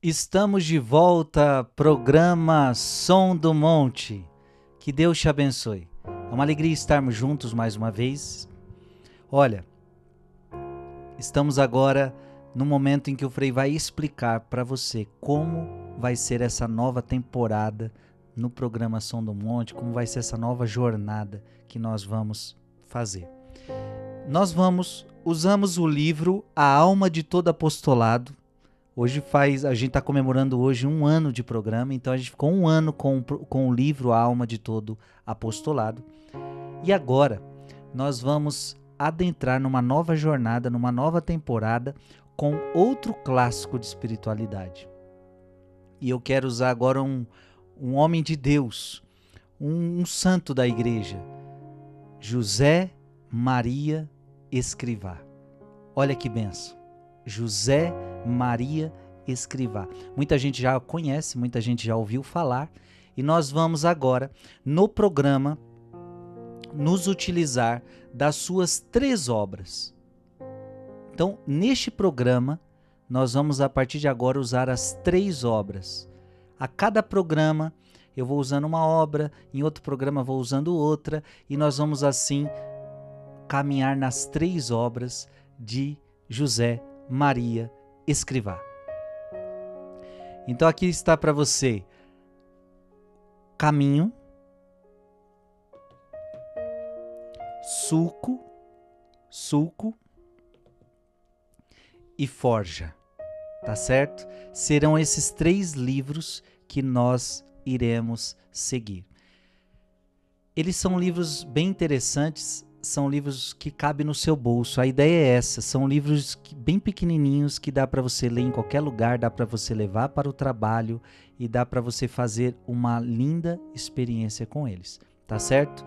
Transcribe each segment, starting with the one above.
Estamos de volta, programa Som do Monte. Que Deus te abençoe. É uma alegria estarmos juntos mais uma vez. Olha, estamos agora no momento em que o Frei vai explicar para você como vai ser essa nova temporada no programa Som do Monte, como vai ser essa nova jornada que nós vamos fazer. Nós vamos, usamos o livro A Alma de Todo Apostolado. Hoje faz, a gente está comemorando hoje um ano de programa, então a gente ficou um ano com, com o livro A Alma de Todo Apostolado. E agora nós vamos adentrar numa nova jornada, numa nova temporada com outro clássico de espiritualidade. E eu quero usar agora um, um homem de Deus, um, um santo da igreja, José Maria Escrivá. Olha que benção. José Maria Escrivá. Muita gente já conhece, muita gente já ouviu falar, e nós vamos agora, no programa, nos utilizar das suas três obras. Então, neste programa, nós vamos a partir de agora usar as três obras. A cada programa, eu vou usando uma obra, em outro programa vou usando outra, e nós vamos assim caminhar nas três obras de José Maria Escrivá. Então aqui está para você caminho, suco, suco e forja. Tá certo? Serão esses três livros que nós iremos seguir. Eles são livros bem interessantes são livros que cabem no seu bolso. A ideia é essa. São livros que, bem pequenininhos que dá para você ler em qualquer lugar, dá para você levar para o trabalho e dá para você fazer uma linda experiência com eles. Tá certo?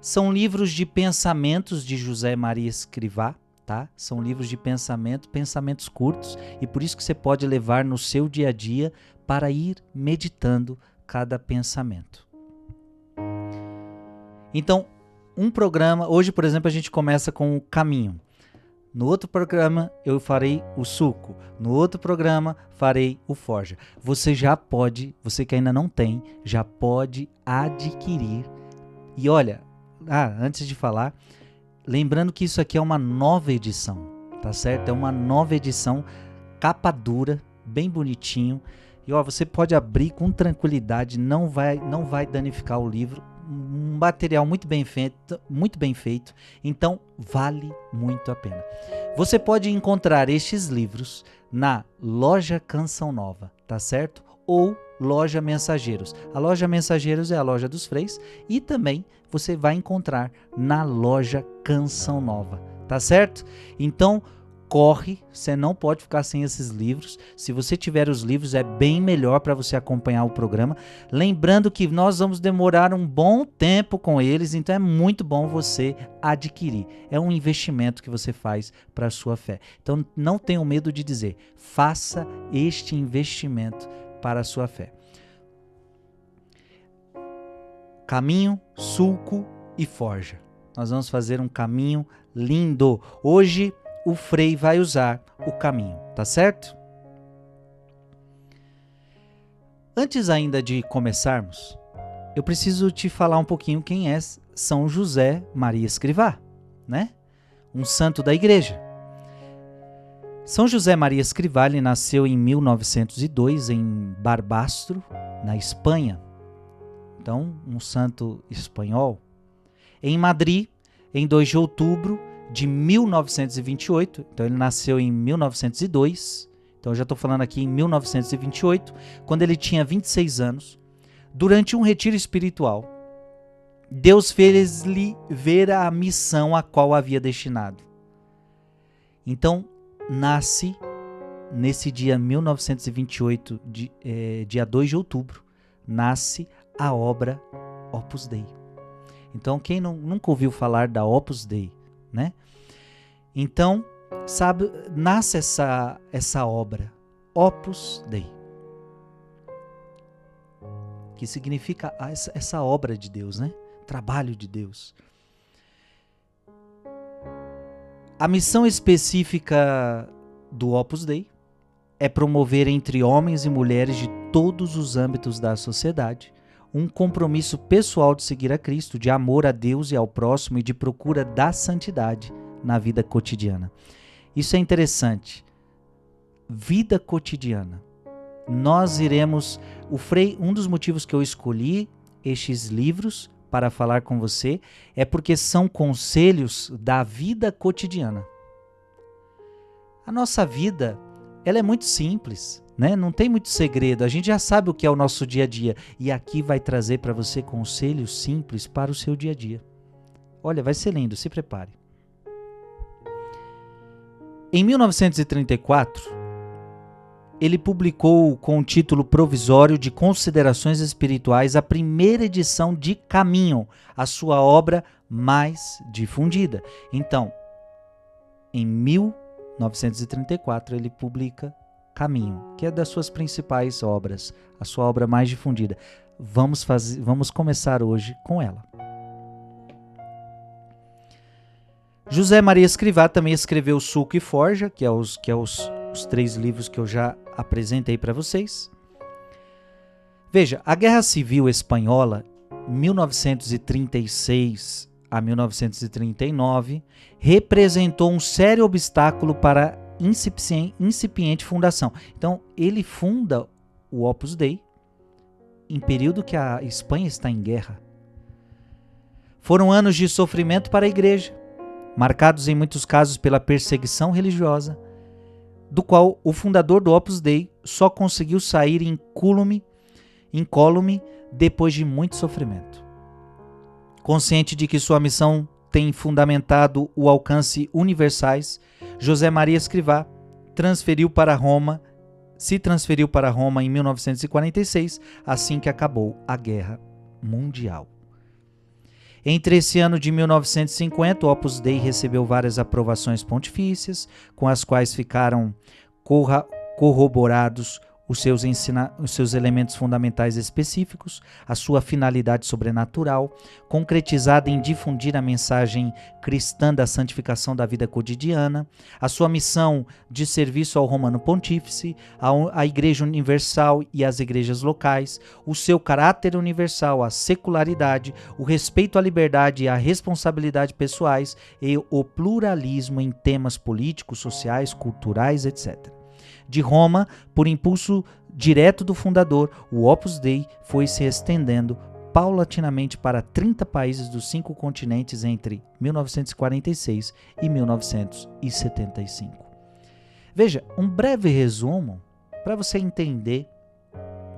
São livros de pensamentos de José Maria Escrivá, tá? São livros de pensamento, pensamentos curtos e por isso que você pode levar no seu dia a dia para ir meditando cada pensamento. Então, um programa. Hoje, por exemplo, a gente começa com o caminho. No outro programa eu farei o suco. No outro programa farei o forja. Você já pode, você que ainda não tem, já pode adquirir. E olha, ah, antes de falar, lembrando que isso aqui é uma nova edição, tá certo? É uma nova edição, capa dura, bem bonitinho. E ó, você pode abrir com tranquilidade, não vai, não vai danificar o livro um material muito bem feito, muito bem feito, então vale muito a pena. Você pode encontrar estes livros na loja Canção Nova, tá certo? Ou loja Mensageiros. A loja Mensageiros é a loja dos freis e também você vai encontrar na loja Canção Nova, tá certo? Então corre, você não pode ficar sem esses livros. Se você tiver os livros, é bem melhor para você acompanhar o programa. Lembrando que nós vamos demorar um bom tempo com eles, então é muito bom você adquirir. É um investimento que você faz para a sua fé. Então não tenha medo de dizer, faça este investimento para a sua fé. Caminho, sulco e forja. Nós vamos fazer um caminho lindo. Hoje o Frei vai usar o caminho, tá certo? Antes ainda de começarmos, eu preciso te falar um pouquinho quem é São José Maria Escrivá, né? Um santo da igreja. São José Maria Escrivá ele nasceu em 1902 em Barbastro, na Espanha. Então, um santo espanhol. Em Madrid, em 2 de outubro de 1928, então ele nasceu em 1902, então já estou falando aqui em 1928, quando ele tinha 26 anos, durante um retiro espiritual, Deus fez-lhe ver a missão a qual havia destinado. Então, nasce nesse dia 1928, de, é, dia 2 de outubro, nasce a obra Opus Dei. Então, quem não, nunca ouviu falar da Opus Dei, né? Então, sabe, nasce essa essa obra, Opus Dei. Que significa essa, essa obra de Deus, né? Trabalho de Deus. A missão específica do Opus Dei é promover entre homens e mulheres de todos os âmbitos da sociedade um compromisso pessoal de seguir a Cristo, de amor a Deus e ao próximo e de procura da santidade na vida cotidiana. Isso é interessante. Vida cotidiana. Nós iremos. O Frei, um dos motivos que eu escolhi estes livros para falar com você é porque são conselhos da vida cotidiana. A nossa vida, ela é muito simples, né? Não tem muito segredo. A gente já sabe o que é o nosso dia a dia e aqui vai trazer para você conselhos simples para o seu dia a dia. Olha, vai ser lindo, se prepare. Em 1934, ele publicou com o título provisório de Considerações Espirituais a primeira edição de Caminho, a sua obra mais difundida. Então, em 1934, ele publica Caminho, que é das suas principais obras, a sua obra mais difundida. Vamos, fazer, vamos começar hoje com ela. José Maria Escrivá também escreveu Suco e Forja, que é os, que é os, os três livros que eu já apresentei para vocês. Veja, a Guerra Civil Espanhola, 1936 a 1939, representou um sério obstáculo para a incipiente, fundação. Então, ele funda o Opus Dei em período que a Espanha está em guerra. Foram anos de sofrimento para a igreja marcados em muitos casos pela perseguição religiosa, do qual o fundador do Opus Dei só conseguiu sair incólume, incólume depois de muito sofrimento. Consciente de que sua missão tem fundamentado o alcance universais, José Maria Escrivá transferiu para Roma, se transferiu para Roma em 1946, assim que acabou a Guerra Mundial. Entre esse ano de 1950, o Opus Dei recebeu várias aprovações pontifícias, com as quais ficaram corroborados os seus, ensina os seus elementos fundamentais específicos, a sua finalidade sobrenatural, concretizada em difundir a mensagem cristã da santificação da vida cotidiana, a sua missão de serviço ao Romano Pontífice, à Igreja Universal e às igrejas locais, o seu caráter universal, a secularidade, o respeito à liberdade e à responsabilidade pessoais e o pluralismo em temas políticos, sociais, culturais, etc de Roma, por impulso direto do fundador, o Opus Dei foi se estendendo paulatinamente para 30 países dos cinco continentes entre 1946 e 1975. Veja, um breve resumo para você entender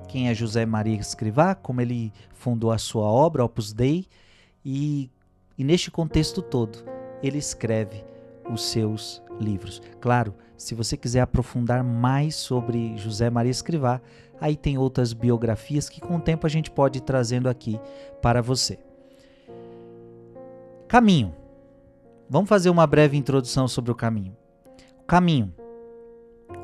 quem é José Maria Escrivá, como ele fundou a sua obra Opus Dei e, e neste contexto todo ele escreve os seus livros. Claro, se você quiser aprofundar mais sobre José Maria Escrivá, aí tem outras biografias que com o tempo a gente pode ir trazendo aqui para você. Caminho. Vamos fazer uma breve introdução sobre o caminho. O caminho.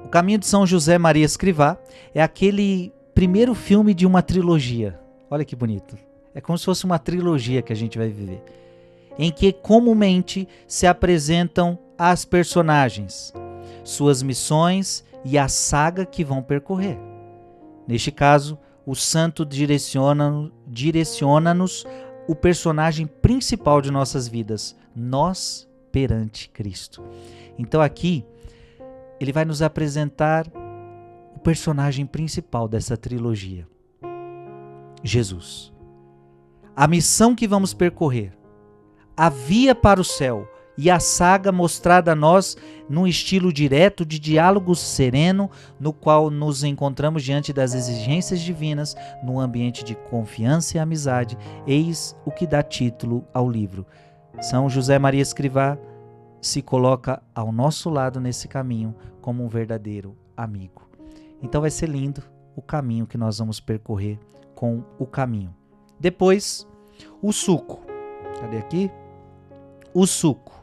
O Caminho de São José Maria Escrivá é aquele primeiro filme de uma trilogia. Olha que bonito. É como se fosse uma trilogia que a gente vai viver, em que comumente se apresentam as personagens, suas missões e a saga que vão percorrer. Neste caso, o santo direciona-nos direciona o personagem principal de nossas vidas, nós perante Cristo. Então aqui ele vai nos apresentar o personagem principal dessa trilogia, Jesus. A missão que vamos percorrer, a via para o céu, e a saga mostrada a nós num estilo direto de diálogo sereno, no qual nos encontramos diante das exigências divinas, num ambiente de confiança e amizade. Eis o que dá título ao livro. São José Maria Escrivá se coloca ao nosso lado nesse caminho como um verdadeiro amigo. Então vai ser lindo o caminho que nós vamos percorrer com o caminho. Depois, o suco. Cadê aqui? O suco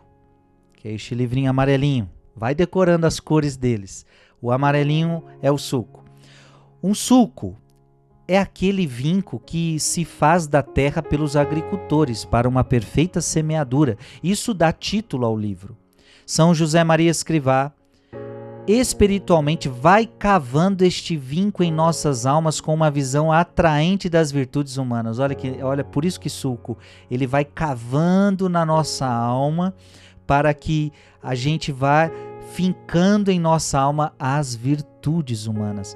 que é este livrinho amarelinho. Vai decorando as cores deles. O amarelinho é o suco. Um suco é aquele vinco que se faz da terra pelos agricultores para uma perfeita semeadura. Isso dá título ao livro. São José Maria Escrivá espiritualmente vai cavando este vinco em nossas almas com uma visão atraente das virtudes humanas. Olha que, olha, por isso que suco, ele vai cavando na nossa alma para que a gente vá fincando em nossa alma as virtudes humanas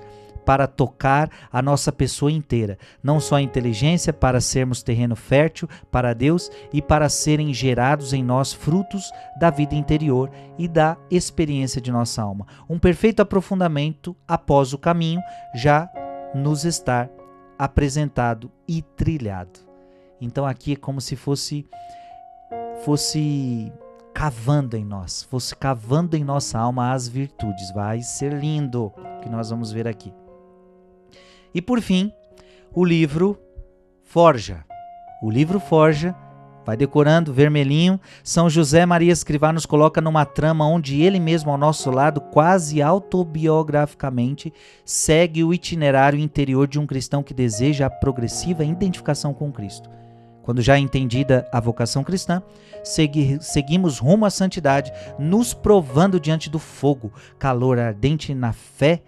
para tocar a nossa pessoa inteira, não só a inteligência para sermos terreno fértil para Deus e para serem gerados em nós frutos da vida interior e da experiência de nossa alma. Um perfeito aprofundamento após o caminho já nos estar apresentado e trilhado. Então aqui é como se fosse fosse cavando em nós, fosse cavando em nossa alma as virtudes. Vai ser lindo que nós vamos ver aqui. E por fim, o livro Forja. O livro Forja, vai decorando, vermelhinho. São José Maria Escrivá nos coloca numa trama onde ele mesmo ao nosso lado, quase autobiograficamente, segue o itinerário interior de um cristão que deseja a progressiva identificação com Cristo. Quando já entendida a vocação cristã, segui seguimos rumo à santidade, nos provando diante do fogo, calor ardente na fé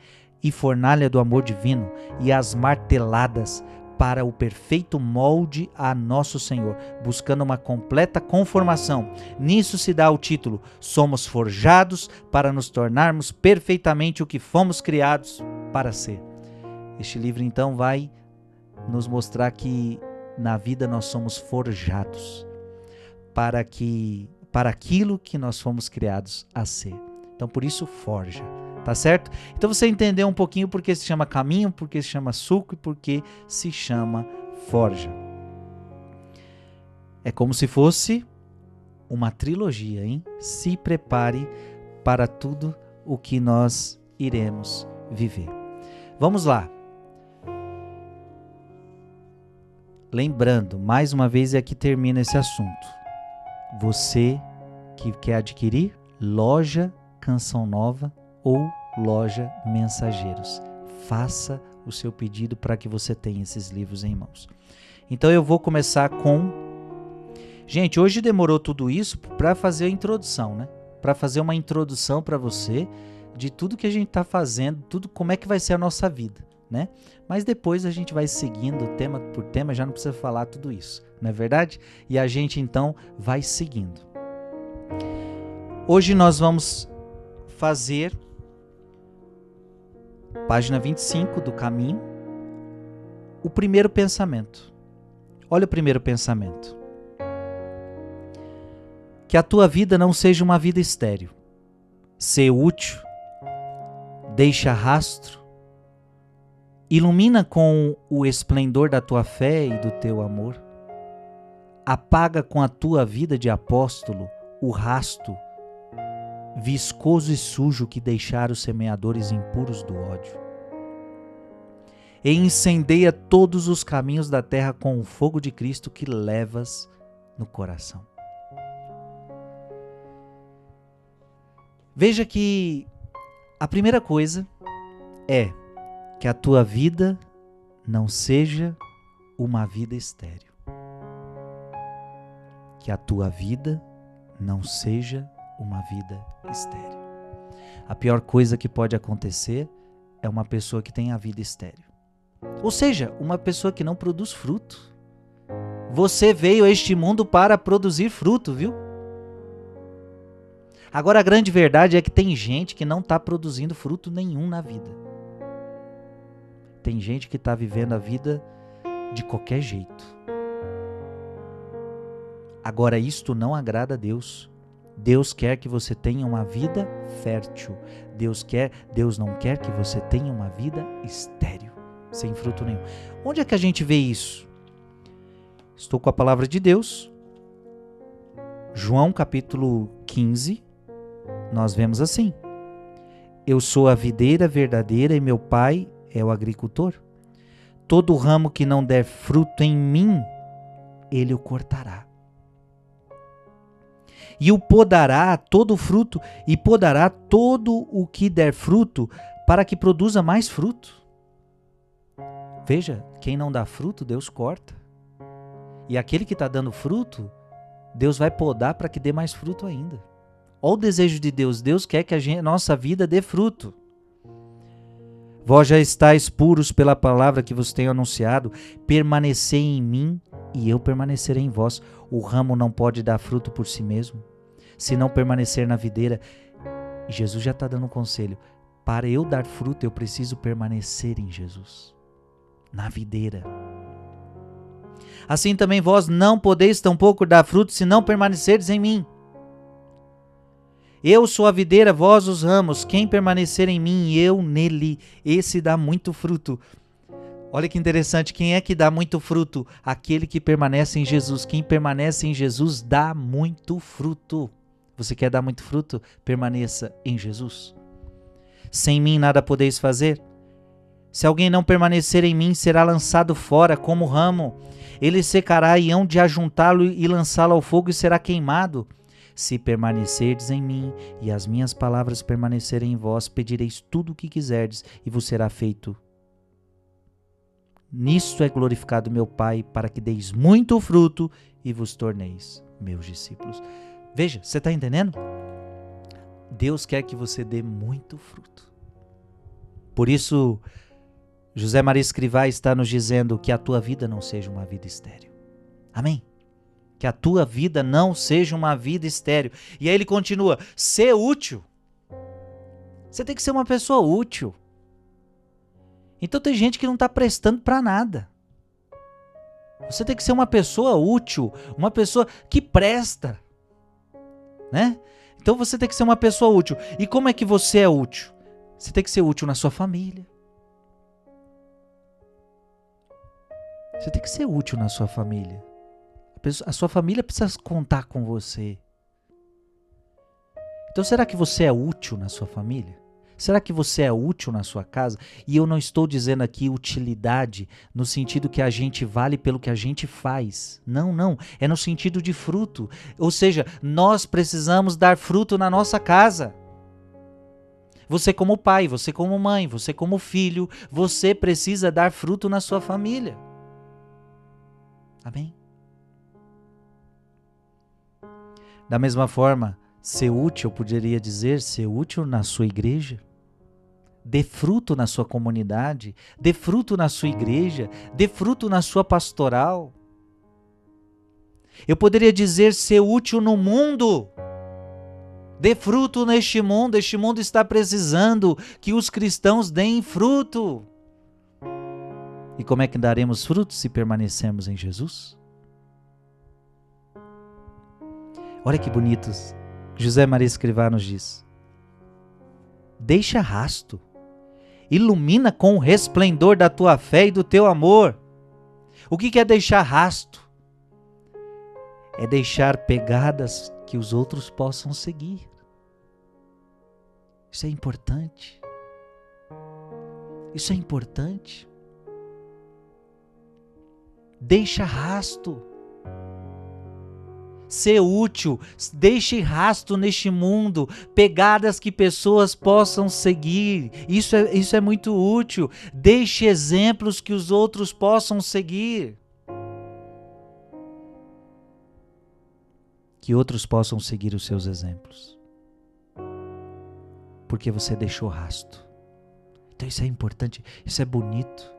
e fornalha do amor divino e as marteladas para o perfeito molde a nosso Senhor, buscando uma completa conformação. Nisso se dá o título: Somos forjados para nos tornarmos perfeitamente o que fomos criados para ser. Este livro então vai nos mostrar que na vida nós somos forjados para que para aquilo que nós fomos criados a ser. Então por isso forja. Tá certo? Então você entendeu um pouquinho porque se chama caminho, porque se chama suco e porque se chama forja. É como se fosse uma trilogia, hein? Se prepare para tudo o que nós iremos viver. Vamos lá. Lembrando, mais uma vez é que termina esse assunto. Você que quer adquirir loja Canção Nova ou loja Mensageiros. Faça o seu pedido para que você tenha esses livros em mãos. Então eu vou começar com. Gente, hoje demorou tudo isso para fazer a introdução, né? Para fazer uma introdução para você de tudo que a gente está fazendo, tudo como é que vai ser a nossa vida, né? Mas depois a gente vai seguindo tema por tema, já não precisa falar tudo isso, não é verdade? E a gente então vai seguindo. Hoje nós vamos fazer página 25 do caminho, o primeiro pensamento. Olha o primeiro pensamento. Que a tua vida não seja uma vida estéril. Ser útil, deixa rastro, ilumina com o esplendor da tua fé e do teu amor. Apaga com a tua vida de apóstolo o rasto viscoso e sujo que deixaram os semeadores impuros do ódio. E incendeia todos os caminhos da terra com o fogo de Cristo que levas no coração. Veja que a primeira coisa é que a tua vida não seja uma vida estéril. Que a tua vida não seja uma vida estéril. A pior coisa que pode acontecer é uma pessoa que tem a vida estéril. Ou seja, uma pessoa que não produz fruto. Você veio a este mundo para produzir fruto, viu? Agora a grande verdade é que tem gente que não está produzindo fruto nenhum na vida. Tem gente que está vivendo a vida de qualquer jeito. Agora, isto não agrada a Deus. Deus quer que você tenha uma vida fértil. Deus quer, Deus não quer que você tenha uma vida estéril, sem fruto nenhum. Onde é que a gente vê isso? Estou com a palavra de Deus. João capítulo 15, nós vemos assim: Eu sou a videira verdadeira e meu pai é o agricultor. Todo ramo que não der fruto em mim, ele o cortará e o podará todo o fruto, e podará todo o que der fruto, para que produza mais fruto. Veja, quem não dá fruto, Deus corta. E aquele que está dando fruto, Deus vai podar para que dê mais fruto ainda. Olha o desejo de Deus. Deus quer que a gente, nossa vida dê fruto. Vós já estáis puros pela palavra que vos tenho anunciado. Permanecei em mim e eu permanecerei em vós. O ramo não pode dar fruto por si mesmo, se não permanecer na videira. E Jesus já está dando um conselho. Para eu dar fruto, eu preciso permanecer em Jesus, na videira. Assim também vós não podeis tampouco dar fruto se não permanecerdes em mim. Eu sou a videira, vós os ramos. Quem permanecer em mim e eu nele, esse dá muito fruto. Olha que interessante, quem é que dá muito fruto? Aquele que permanece em Jesus. Quem permanece em Jesus dá muito fruto. Você quer dar muito fruto? Permaneça em Jesus. Sem mim nada podeis fazer. Se alguém não permanecer em mim, será lançado fora como ramo. Ele secará e hão de ajuntá-lo e lançá-lo ao fogo e será queimado. Se permanecerdes em mim e as minhas palavras permanecerem em vós, pedireis tudo o que quiserdes e vos será feito. Nisto é glorificado meu Pai, para que deis muito fruto e vos torneis meus discípulos. Veja, você está entendendo? Deus quer que você dê muito fruto. Por isso, José Maria Escrivá está nos dizendo que a tua vida não seja uma vida estéril. Amém? Que a tua vida não seja uma vida estéril. E aí ele continua: ser útil. Você tem que ser uma pessoa útil. Então tem gente que não está prestando para nada. Você tem que ser uma pessoa útil, uma pessoa que presta, né? Então você tem que ser uma pessoa útil. E como é que você é útil? Você tem que ser útil na sua família. Você tem que ser útil na sua família. A sua família precisa contar com você. Então, será que você é útil na sua família? Será que você é útil na sua casa? E eu não estou dizendo aqui utilidade no sentido que a gente vale pelo que a gente faz. Não, não. É no sentido de fruto. Ou seja, nós precisamos dar fruto na nossa casa. Você, como pai, você, como mãe, você, como filho, você precisa dar fruto na sua família. Amém? Da mesma forma, ser útil, eu poderia dizer, ser útil na sua igreja. Dê fruto na sua comunidade, dê fruto na sua igreja, dê fruto na sua pastoral. Eu poderia dizer ser útil no mundo. Dê fruto neste mundo, este mundo está precisando que os cristãos deem fruto. E como é que daremos fruto se permanecermos em Jesus? Olha que bonitos. José Maria Escrivá nos diz: Deixa rasto, ilumina com o resplendor da tua fé e do teu amor. O que é deixar rasto? É deixar pegadas que os outros possam seguir. Isso é importante. Isso é importante. Deixa rasto ser útil, deixe rastro neste mundo, pegadas que pessoas possam seguir. Isso é, isso é muito útil. Deixe exemplos que os outros possam seguir. Que outros possam seguir os seus exemplos. Porque você deixou rastro. Então isso é importante, isso é bonito.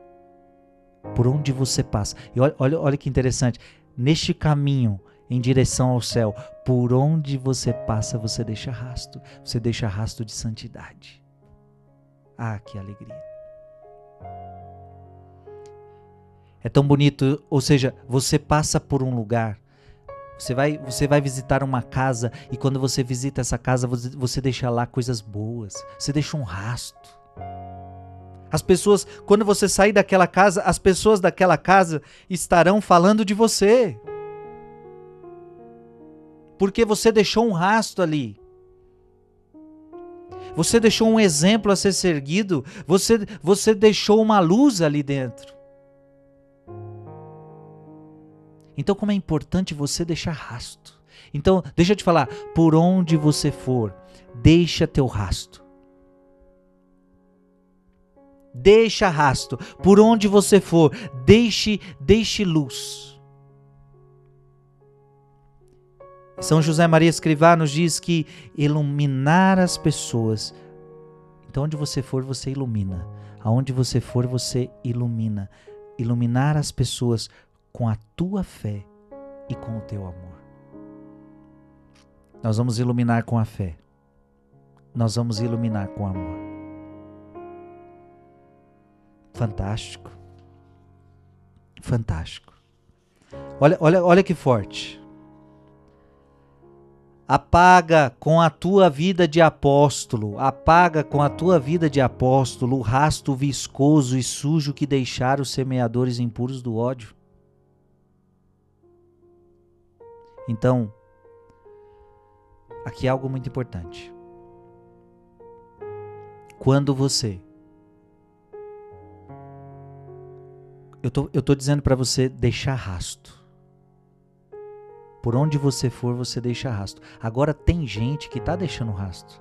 Por onde você passa. E olha, olha, olha que interessante. Neste caminho, em direção ao céu. Por onde você passa, você deixa rasto. Você deixa rasto de santidade. Ah, que alegria. É tão bonito, ou seja, você passa por um lugar, você vai, você vai visitar uma casa e quando você visita essa casa, você, deixa lá coisas boas, você deixa um rasto. As pessoas, quando você sair daquela casa, as pessoas daquela casa estarão falando de você porque você deixou um rastro ali. Você deixou um exemplo a ser seguido, você, você deixou uma luz ali dentro. Então, como é importante você deixar rastro. Então, deixa eu te falar, por onde você for, deixa teu rastro. Deixa rastro. Por onde você for, deixe, deixe luz. São José Maria Escrivá nos diz que iluminar as pessoas. Então, onde você for, você ilumina. Aonde você for, você ilumina. Iluminar as pessoas com a tua fé e com o teu amor. Nós vamos iluminar com a fé. Nós vamos iluminar com amor. Fantástico. Fantástico. Olha, olha, olha que forte. Apaga com a tua vida de apóstolo, apaga com a tua vida de apóstolo o rasto viscoso e sujo que deixaram os semeadores impuros do ódio. Então, aqui é algo muito importante. Quando você. Eu tô, eu tô dizendo para você deixar rasto. Por onde você for, você deixa rasto. Agora tem gente que está deixando rasto,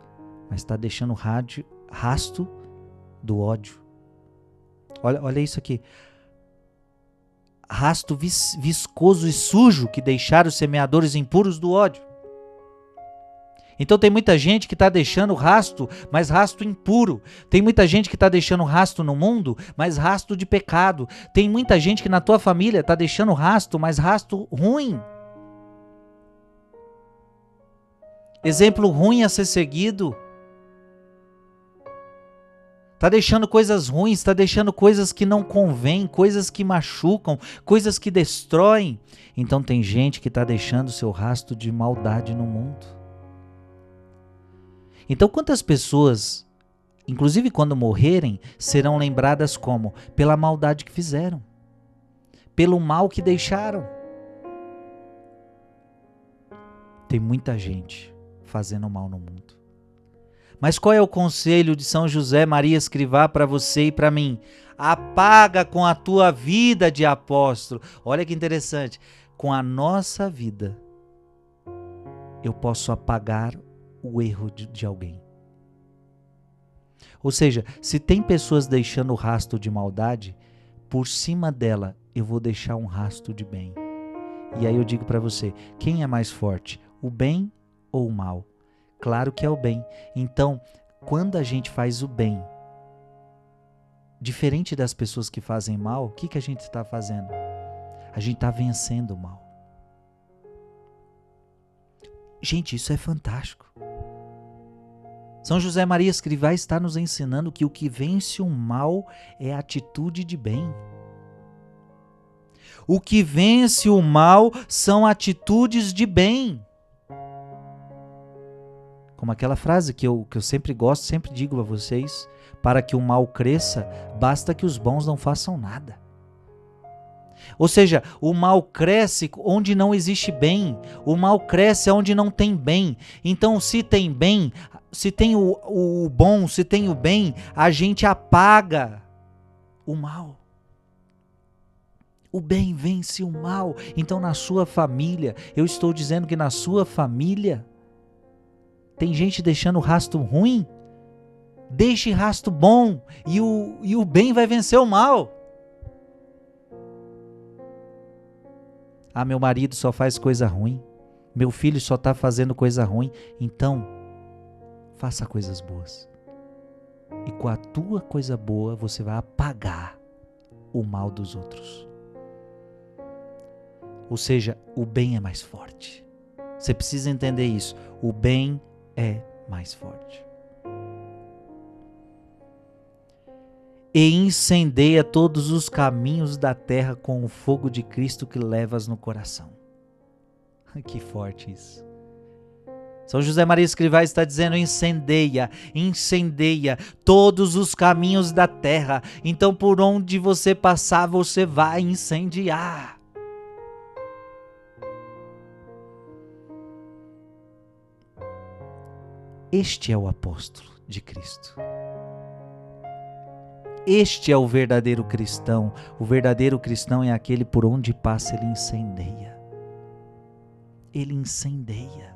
mas está deixando rádio, rasto do ódio. Olha, olha isso aqui. Rasto vis, viscoso e sujo que deixaram os semeadores impuros do ódio. Então tem muita gente que está deixando rasto, mas rasto impuro. Tem muita gente que está deixando rasto no mundo, mas rasto de pecado. Tem muita gente que na tua família está deixando rasto, mas rasto ruim. Exemplo ruim a ser seguido. Está deixando coisas ruins, está deixando coisas que não convêm, coisas que machucam, coisas que destroem. Então tem gente que está deixando seu rastro de maldade no mundo. Então quantas pessoas, inclusive quando morrerem, serão lembradas como? Pela maldade que fizeram, pelo mal que deixaram. Tem muita gente fazendo mal no mundo. Mas qual é o conselho de São José Maria Escrivá para você e para mim? Apaga com a tua vida de apóstolo. Olha que interessante. Com a nossa vida, eu posso apagar o erro de, de alguém. Ou seja, se tem pessoas deixando rastro de maldade, por cima dela eu vou deixar um rastro de bem. E aí eu digo para você: quem é mais forte, o bem ou o mal? Claro que é o bem. Então, quando a gente faz o bem, diferente das pessoas que fazem mal, o que, que a gente está fazendo? A gente está vencendo o mal. Gente, isso é fantástico. São José Maria Escrivá está nos ensinando que o que vence o mal é a atitude de bem. O que vence o mal são atitudes de bem. Como aquela frase que eu, que eu sempre gosto, sempre digo a vocês: para que o mal cresça, basta que os bons não façam nada. Ou seja, o mal cresce onde não existe bem, o mal cresce onde não tem bem. Então, se tem bem, se tem o, o bom, se tem o bem, a gente apaga o mal. O bem vence o mal. Então, na sua família, eu estou dizendo que na sua família, tem gente deixando rastro ruim. Deixe rastro bom e o, e o bem vai vencer o mal. Ah, meu marido só faz coisa ruim. Meu filho só está fazendo coisa ruim. Então, faça coisas boas. E com a tua coisa boa, você vai apagar o mal dos outros. Ou seja, o bem é mais forte. Você precisa entender isso. O bem é mais forte. E incendeia todos os caminhos da terra com o fogo de Cristo que levas no coração. Que forte isso. São José Maria Escrivá está dizendo: incendeia, incendeia todos os caminhos da terra. Então, por onde você passar, você vai incendiar. Este é o apóstolo de Cristo. Este é o verdadeiro cristão. O verdadeiro cristão é aquele por onde passa ele incendeia. Ele incendeia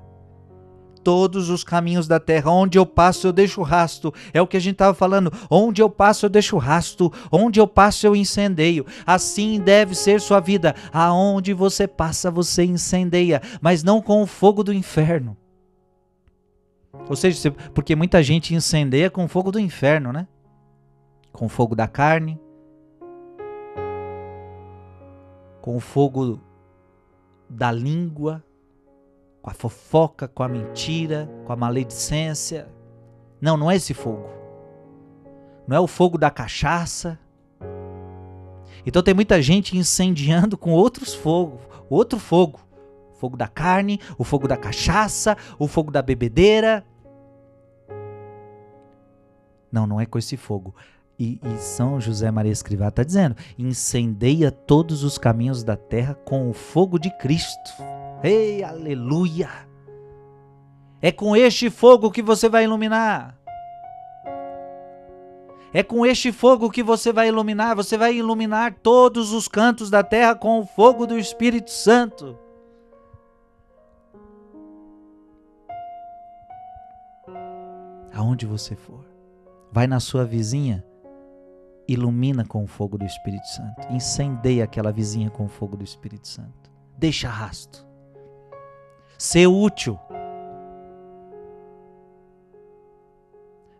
todos os caminhos da terra. Onde eu passo, eu deixo rasto. É o que a gente estava falando. Onde eu passo, eu deixo rasto. Onde eu passo, eu incendeio. Assim deve ser sua vida. Aonde você passa, você incendeia, mas não com o fogo do inferno. Ou seja, porque muita gente incendeia com o fogo do inferno, né? Com o fogo da carne, com o fogo da língua, com a fofoca, com a mentira, com a maledicência. Não, não é esse fogo. Não é o fogo da cachaça. Então tem muita gente incendiando com outros fogos, outro fogo. Fogo da carne, o fogo da cachaça, o fogo da bebedeira. Não, não é com esse fogo. E, e, São José Maria Escrivá está dizendo: incendeia todos os caminhos da terra com o fogo de Cristo. Ei, aleluia! É com este fogo que você vai iluminar. É com este fogo que você vai iluminar. Você vai iluminar todos os cantos da terra com o fogo do Espírito Santo. Aonde você for, vai na sua vizinha ilumina com o fogo do Espírito Santo. Incendeia aquela vizinha com o fogo do Espírito Santo. Deixa rasto. Ser útil.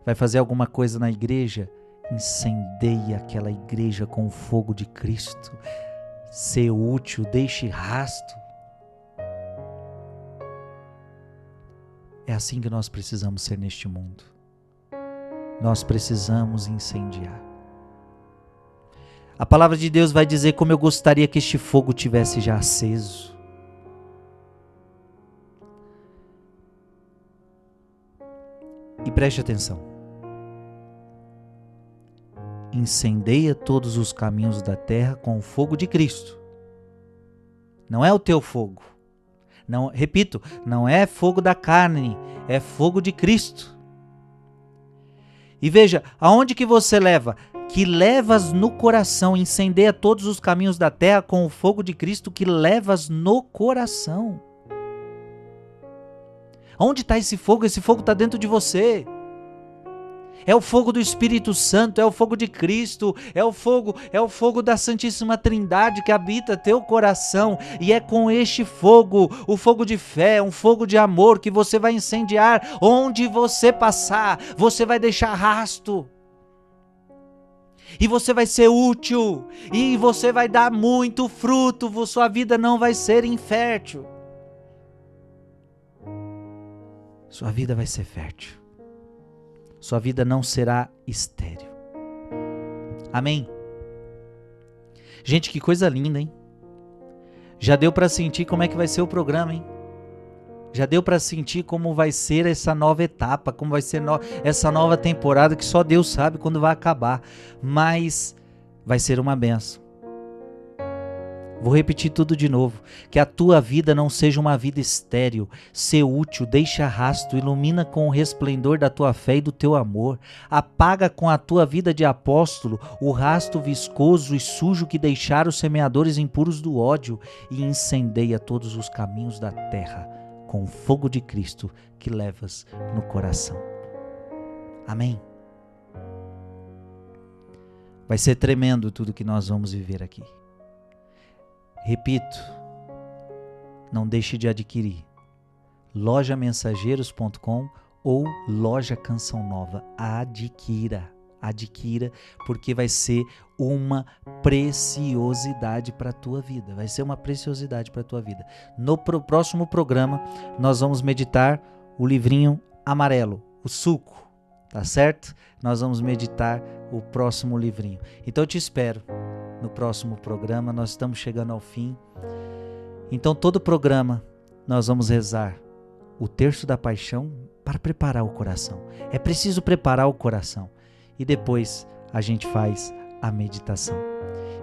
Vai fazer alguma coisa na igreja? Incendeia aquela igreja com o fogo de Cristo. Ser útil, deixe rasto. Assim que nós precisamos ser neste mundo. Nós precisamos incendiar. A palavra de Deus vai dizer como eu gostaria que este fogo tivesse já aceso. E preste atenção. Incendeia todos os caminhos da terra com o fogo de Cristo. Não é o teu fogo. Não, repito, não é fogo da carne, é fogo de Cristo. E veja, aonde que você leva? que levas no coração, incendeia todos os caminhos da terra com o fogo de Cristo que levas no coração. Onde está esse fogo? Esse fogo está dentro de você. É o fogo do Espírito Santo, é o fogo de Cristo, é o fogo, é o fogo da Santíssima Trindade que habita teu coração, e é com este fogo, o fogo de fé, um fogo de amor que você vai incendiar onde você passar, você vai deixar rasto e você vai ser útil, e você vai dar muito fruto, sua vida não vai ser infértil. Sua vida vai ser fértil. Sua vida não será estéril. Amém? Gente, que coisa linda, hein? Já deu para sentir como é que vai ser o programa, hein? Já deu para sentir como vai ser essa nova etapa, como vai ser no... essa nova temporada que só Deus sabe quando vai acabar, mas vai ser uma benção. Vou repetir tudo de novo. Que a tua vida não seja uma vida estéril. Ser útil, deixa rastro, ilumina com o resplendor da tua fé e do teu amor. Apaga com a tua vida de apóstolo o rastro viscoso e sujo que deixaram os semeadores impuros do ódio e incendeia todos os caminhos da terra com o fogo de Cristo que levas no coração. Amém. Vai ser tremendo tudo que nós vamos viver aqui. Repito, não deixe de adquirir lojamensageiros.com ou loja Canção Nova. Adquira adquira, porque vai ser uma preciosidade para a tua vida. Vai ser uma preciosidade para a tua vida. No pro próximo programa, nós vamos meditar o livrinho amarelo, o suco, tá certo? Nós vamos meditar o próximo livrinho. Então eu te espero no próximo programa. Nós estamos chegando ao fim. Então todo programa nós vamos rezar o terço da paixão para preparar o coração. É preciso preparar o coração e depois a gente faz a meditação.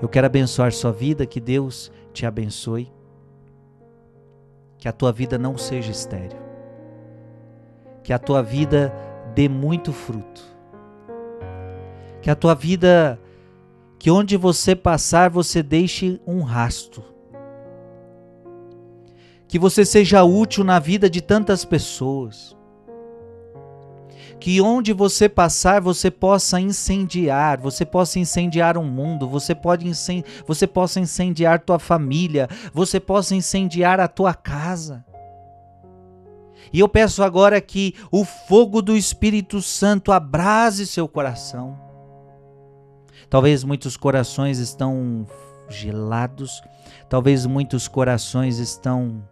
Eu quero abençoar sua vida, que Deus te abençoe, que a tua vida não seja estéril, que a tua vida dê muito fruto, que a tua vida, que onde você passar você deixe um rasto, Que você seja útil na vida de tantas pessoas. Que onde você passar, você possa incendiar, você possa incendiar um mundo, você, pode incend... você possa incendiar tua família, você possa incendiar a tua casa. E eu peço agora que o fogo do Espírito Santo abrase seu coração. Talvez muitos corações estão gelados, talvez muitos corações estão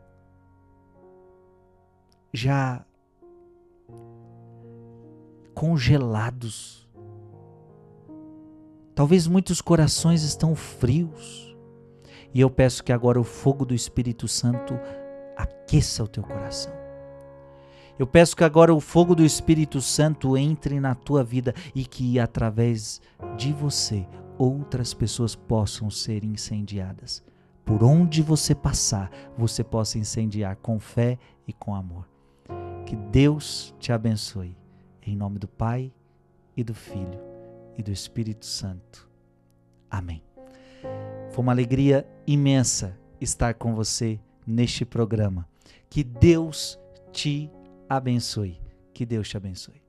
já congelados. Talvez muitos corações estão frios. E eu peço que agora o fogo do Espírito Santo aqueça o teu coração. Eu peço que agora o fogo do Espírito Santo entre na tua vida e que através de você outras pessoas possam ser incendiadas. Por onde você passar, você possa incendiar com fé e com amor. Que Deus te abençoe. Em nome do Pai e do Filho e do Espírito Santo. Amém. Foi uma alegria imensa estar com você neste programa. Que Deus te abençoe. Que Deus te abençoe.